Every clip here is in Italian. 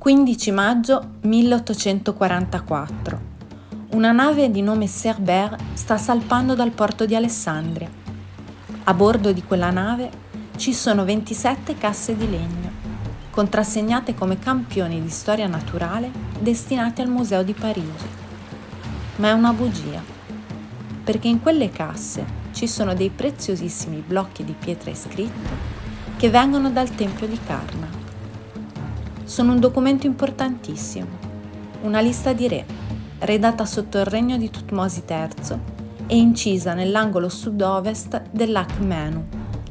15 maggio 1844. Una nave di nome Cerbère sta salpando dal porto di Alessandria. A bordo di quella nave ci sono 27 casse di legno, contrassegnate come campioni di storia naturale destinati al Museo di Parigi. Ma è una bugia, perché in quelle casse ci sono dei preziosissimi blocchi di pietra iscritte che vengono dal Tempio di Karnak sono un documento importantissimo, una lista di re, redatta sotto il regno di Tutmosi III e incisa nell'angolo sud-ovest dell'Akmenu,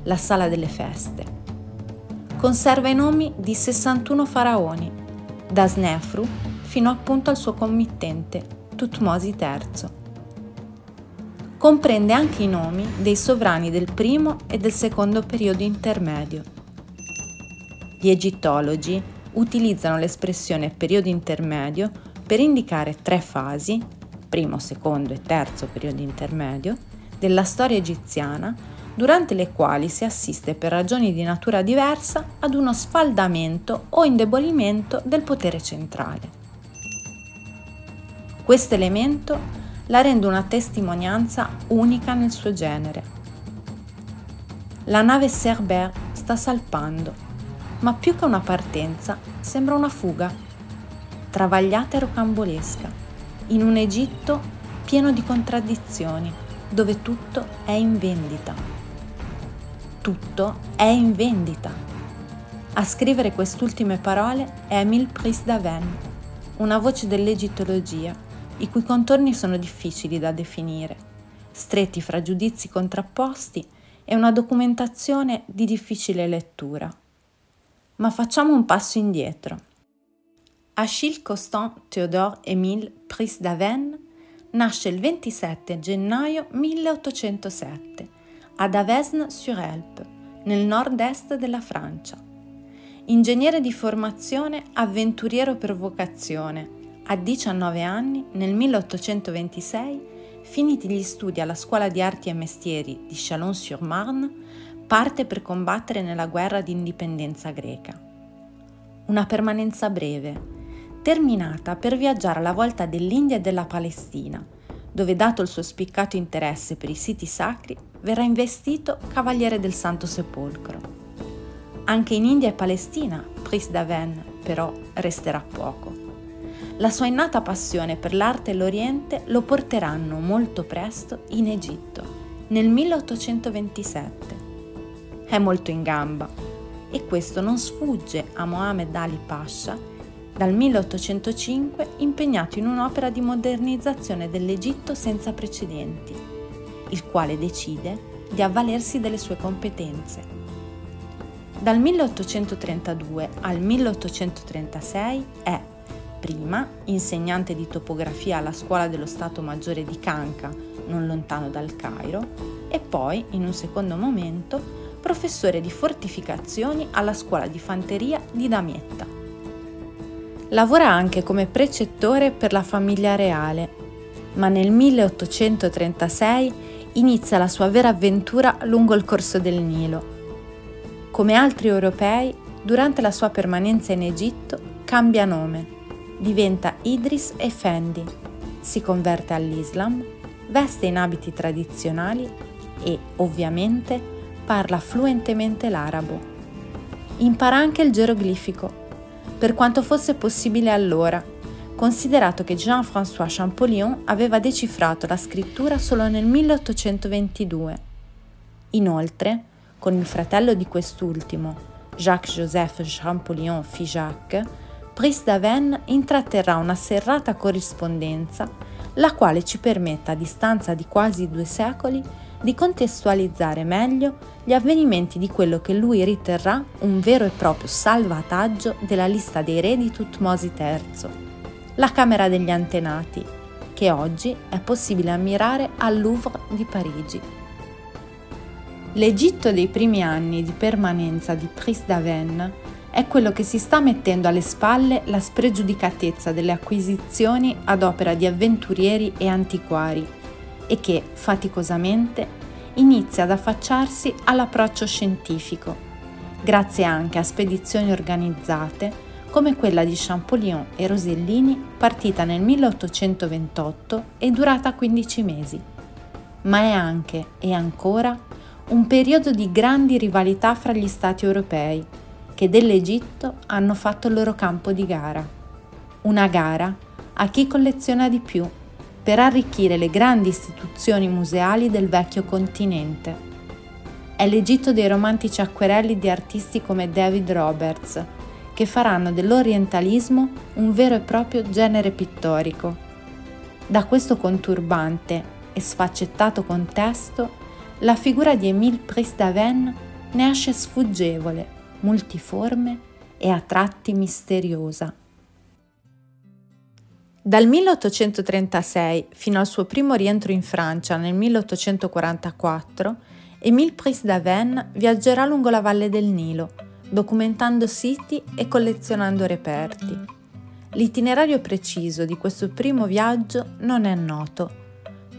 la sala delle feste. Conserva i nomi di 61 faraoni, da Snefru fino appunto al suo committente, Tutmosi III. Comprende anche i nomi dei sovrani del primo e del secondo periodo intermedio. Gli egittologi utilizzano l'espressione periodo intermedio per indicare tre fasi, primo, secondo e terzo periodo intermedio, della storia egiziana, durante le quali si assiste per ragioni di natura diversa ad uno sfaldamento o indebolimento del potere centrale. Questo elemento la rende una testimonianza unica nel suo genere. La nave Cerbère sta salpando ma più che una partenza sembra una fuga, travagliata e rocambolesca, in un Egitto pieno di contraddizioni, dove tutto è in vendita. Tutto è in vendita. A scrivere quest'ultime parole è Emile Prisdaven, una voce dell'egittologia, i cui contorni sono difficili da definire, stretti fra giudizi contrapposti e una documentazione di difficile lettura. Ma facciamo un passo indietro. Achille Constant Théodore Émile Pris d'Aven nasce il 27 gennaio 1807 ad Avesnes-sur-Helpe, nel nord-est della Francia. Ingegnere di formazione, avventuriero per vocazione, a 19 anni, nel 1826, finiti gli studi alla Scuola di Arti e Mestieri di Chalon-sur-Marne, parte per combattere nella guerra di indipendenza greca. Una permanenza breve, terminata per viaggiare alla volta dell'India e della Palestina, dove dato il suo spiccato interesse per i siti sacri, verrà investito Cavaliere del Santo Sepolcro. Anche in India e Palestina, Pris d'Aven, però, resterà poco. La sua innata passione per l'arte e l'Oriente lo porteranno molto presto in Egitto, nel 1827 è molto in gamba e questo non sfugge a Mohammed Ali Pasha, dal 1805 impegnato in un'opera di modernizzazione dell'Egitto senza precedenti, il quale decide di avvalersi delle sue competenze. Dal 1832 al 1836 è prima insegnante di topografia alla scuola dello Stato Maggiore di Canca, non lontano dal Cairo, e poi, in un secondo momento, professore di fortificazioni alla scuola di fanteria di Damietta. Lavora anche come precettore per la famiglia reale, ma nel 1836 inizia la sua vera avventura lungo il corso del Nilo. Come altri europei, durante la sua permanenza in Egitto cambia nome, diventa Idris Effendi, si converte all'Islam, veste in abiti tradizionali e, ovviamente, parla fluentemente l'arabo. Impara anche il geroglifico, per quanto fosse possibile allora, considerato che Jean-François Champollion aveva decifrato la scrittura solo nel 1822. Inoltre, con il fratello di quest'ultimo, Jacques-Joseph Champollion Figeac, Brice d'Aven intratterrà una serrata corrispondenza, la quale ci permette a distanza di quasi due secoli di contestualizzare meglio gli avvenimenti di quello che lui riterrà un vero e proprio salvataggio della lista dei re di Tutmosi III, la Camera degli Antenati, che oggi è possibile ammirare al Louvre di Parigi. L'Egitto dei primi anni di permanenza di Pris d'Aven è quello che si sta mettendo alle spalle la spregiudicatezza delle acquisizioni ad opera di avventurieri e antiquari e che, faticosamente, inizia ad affacciarsi all'approccio scientifico, grazie anche a spedizioni organizzate come quella di Champollion e Rosellini partita nel 1828 e durata 15 mesi. Ma è anche e ancora un periodo di grandi rivalità fra gli stati europei che dell'Egitto hanno fatto il loro campo di gara. Una gara a chi colleziona di più per arricchire le grandi istituzioni museali del vecchio continente. È l'Egitto dei romantici acquerelli di artisti come David Roberts, che faranno dell'orientalismo un vero e proprio genere pittorico. Da questo conturbante e sfaccettato contesto, la figura di Émile Prisdaven ne esce sfuggevole, multiforme e a tratti misteriosa. Dal 1836 fino al suo primo rientro in Francia nel 1844, Émile Prisdaven viaggerà lungo la valle del Nilo, documentando siti e collezionando reperti. L'itinerario preciso di questo primo viaggio non è noto,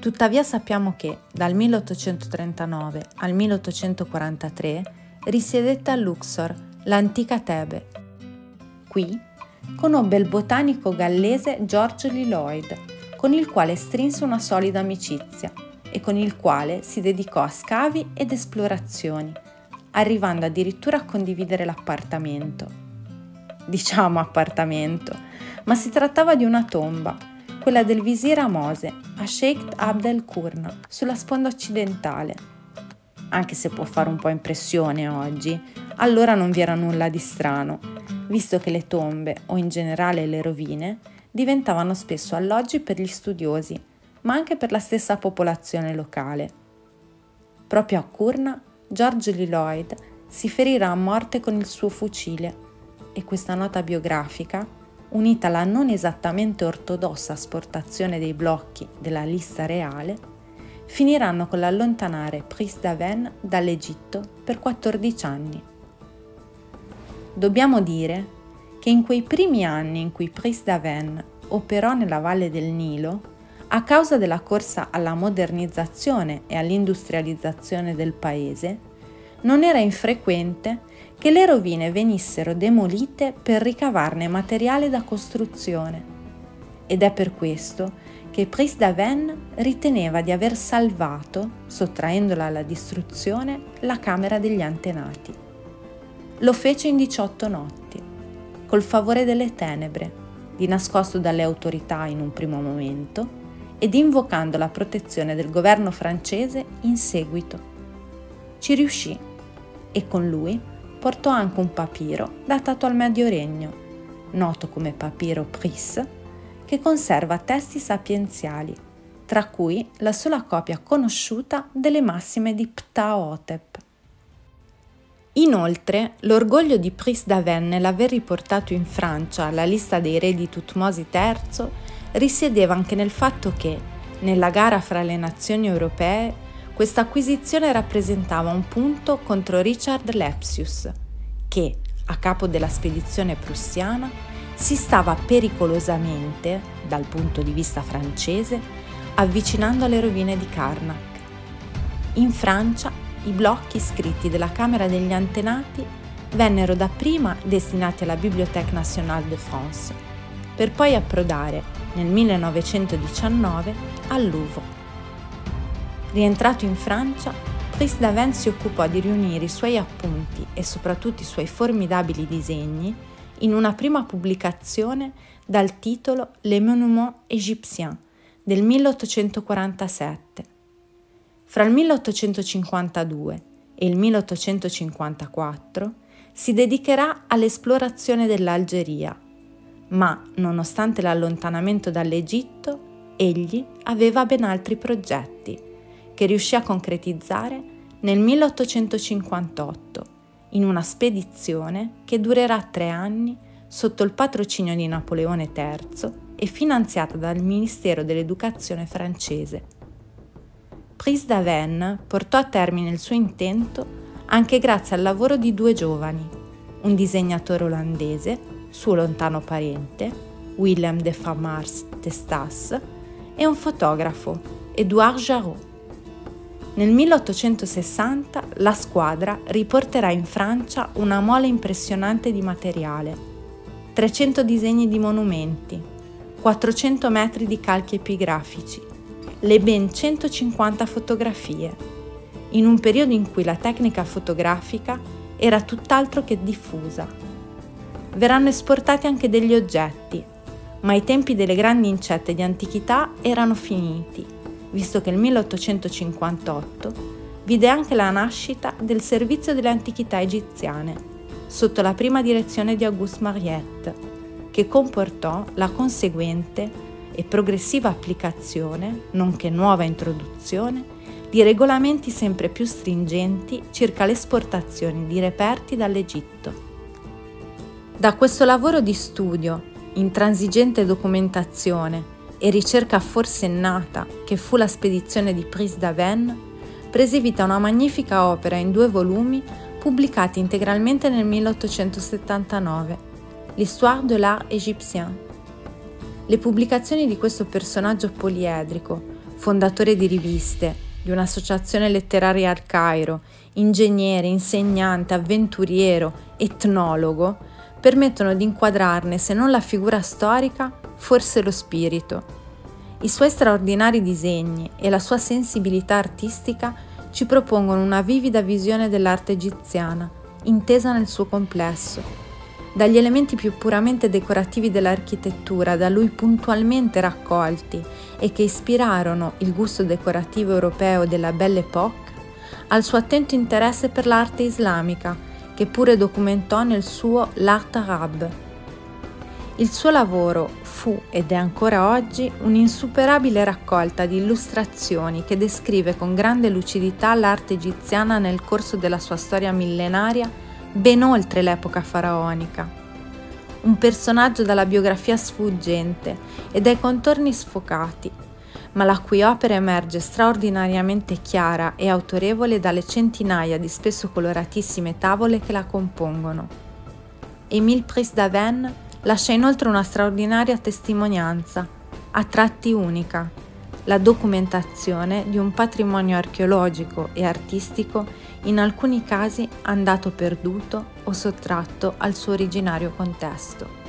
tuttavia sappiamo che dal 1839 al 1843 risiedette a Luxor, l'antica Tebe. Qui conobbe il botanico gallese George Lloyd, con il quale strinse una solida amicizia e con il quale si dedicò a scavi ed esplorazioni, arrivando addirittura a condividere l'appartamento. Diciamo appartamento, ma si trattava di una tomba, quella del visir Amose, a Sheikh Abd el-Qurna, sulla sponda occidentale. Anche se può fare un po' impressione oggi, allora non vi era nulla di strano, visto che le tombe, o in generale le rovine, diventavano spesso alloggi per gli studiosi, ma anche per la stessa popolazione locale. Proprio a Curna, George Lloyd si ferirà a morte con il suo fucile e questa nota biografica, unita alla non esattamente ortodossa asportazione dei blocchi della lista reale, finiranno con l'allontanare Pris d'Aven dall'Egitto per 14 anni. Dobbiamo dire che in quei primi anni in cui Pris d'Aven operò nella valle del Nilo, a causa della corsa alla modernizzazione e all'industrializzazione del paese, non era infrequente che le rovine venissero demolite per ricavarne materiale da costruzione. Ed è per questo che Pris d'Aven riteneva di aver salvato, sottraendola alla distruzione, la camera degli antenati. Lo fece in 18 notti, col favore delle tenebre, di nascosto dalle autorità in un primo momento ed invocando la protezione del governo francese in seguito. Ci riuscì e con lui portò anche un papiro datato al Medio Regno, noto come papiro Pris, che conserva testi sapienziali, tra cui la sola copia conosciuta delle massime di Ptahotep. Inoltre, l'orgoglio di Pris d'Aven nell'aver riportato in Francia la lista dei re di Tutmosi III risiedeva anche nel fatto che, nella gara fra le nazioni europee, questa acquisizione rappresentava un punto contro Richard Lepsius, che, a capo della spedizione prussiana, si stava pericolosamente, dal punto di vista francese, avvicinando alle rovine di Karnak. In Francia i blocchi scritti della Camera degli Antenati vennero dapprima destinati alla Bibliothèque nationale de France, per poi approdare nel 1919 al Louvre. Rientrato in Francia, Brice Daven si occupò di riunire i suoi appunti e soprattutto i suoi formidabili disegni in una prima pubblicazione dal titolo Les Monuments Égyptiens del 1847 fra il 1852 e il 1854 si dedicherà all'esplorazione dell'Algeria, ma nonostante l'allontanamento dall'Egitto, egli aveva ben altri progetti, che riuscì a concretizzare nel 1858 in una spedizione che durerà tre anni sotto il patrocinio di Napoleone III e finanziata dal Ministero dell'Educazione francese. Pris d'Aven portò a termine il suo intento anche grazie al lavoro di due giovani, un disegnatore olandese, suo lontano parente, Willem de Famars Testas, e un fotografo, Edouard Jarot. Nel 1860 la squadra riporterà in Francia una mole impressionante di materiale, 300 disegni di monumenti, 400 metri di calchi epigrafici, le ben 150 fotografie, in un periodo in cui la tecnica fotografica era tutt'altro che diffusa. Verranno esportati anche degli oggetti, ma i tempi delle grandi incette di antichità erano finiti, visto che il 1858 vide anche la nascita del servizio delle antichità egiziane, sotto la prima direzione di Auguste Mariette, che comportò la conseguente e progressiva applicazione, nonché nuova introduzione, di regolamenti sempre più stringenti circa l'esportazione di reperti dall'Egitto. Da questo lavoro di studio, intransigente documentazione e ricerca forsennata che fu la spedizione di Pris d'Aven, prese vita una magnifica opera in due volumi pubblicati integralmente nel 1879 L'histoire de l'art égyptien. Le pubblicazioni di questo personaggio poliedrico, fondatore di riviste, di un'associazione letteraria al Cairo, ingegnere, insegnante, avventuriero, etnologo, permettono di inquadrarne, se non la figura storica, forse lo spirito. I suoi straordinari disegni e la sua sensibilità artistica ci propongono una vivida visione dell'arte egiziana, intesa nel suo complesso dagli elementi più puramente decorativi dell'architettura da lui puntualmente raccolti e che ispirarono il gusto decorativo europeo della Belle Époque, al suo attento interesse per l'arte islamica, che pure documentò nel suo L'Art Arabe. Il suo lavoro fu ed è ancora oggi un'insuperabile raccolta di illustrazioni che descrive con grande lucidità l'arte egiziana nel corso della sua storia millenaria ben oltre l'epoca faraonica. Un personaggio dalla biografia sfuggente e dai contorni sfocati, ma la cui opera emerge straordinariamente chiara e autorevole dalle centinaia di spesso coloratissime tavole che la compongono. Émile Pris d'Aven lascia inoltre una straordinaria testimonianza, a tratti unica, la documentazione di un patrimonio archeologico e artistico in alcuni casi andato perduto o sottratto al suo originario contesto.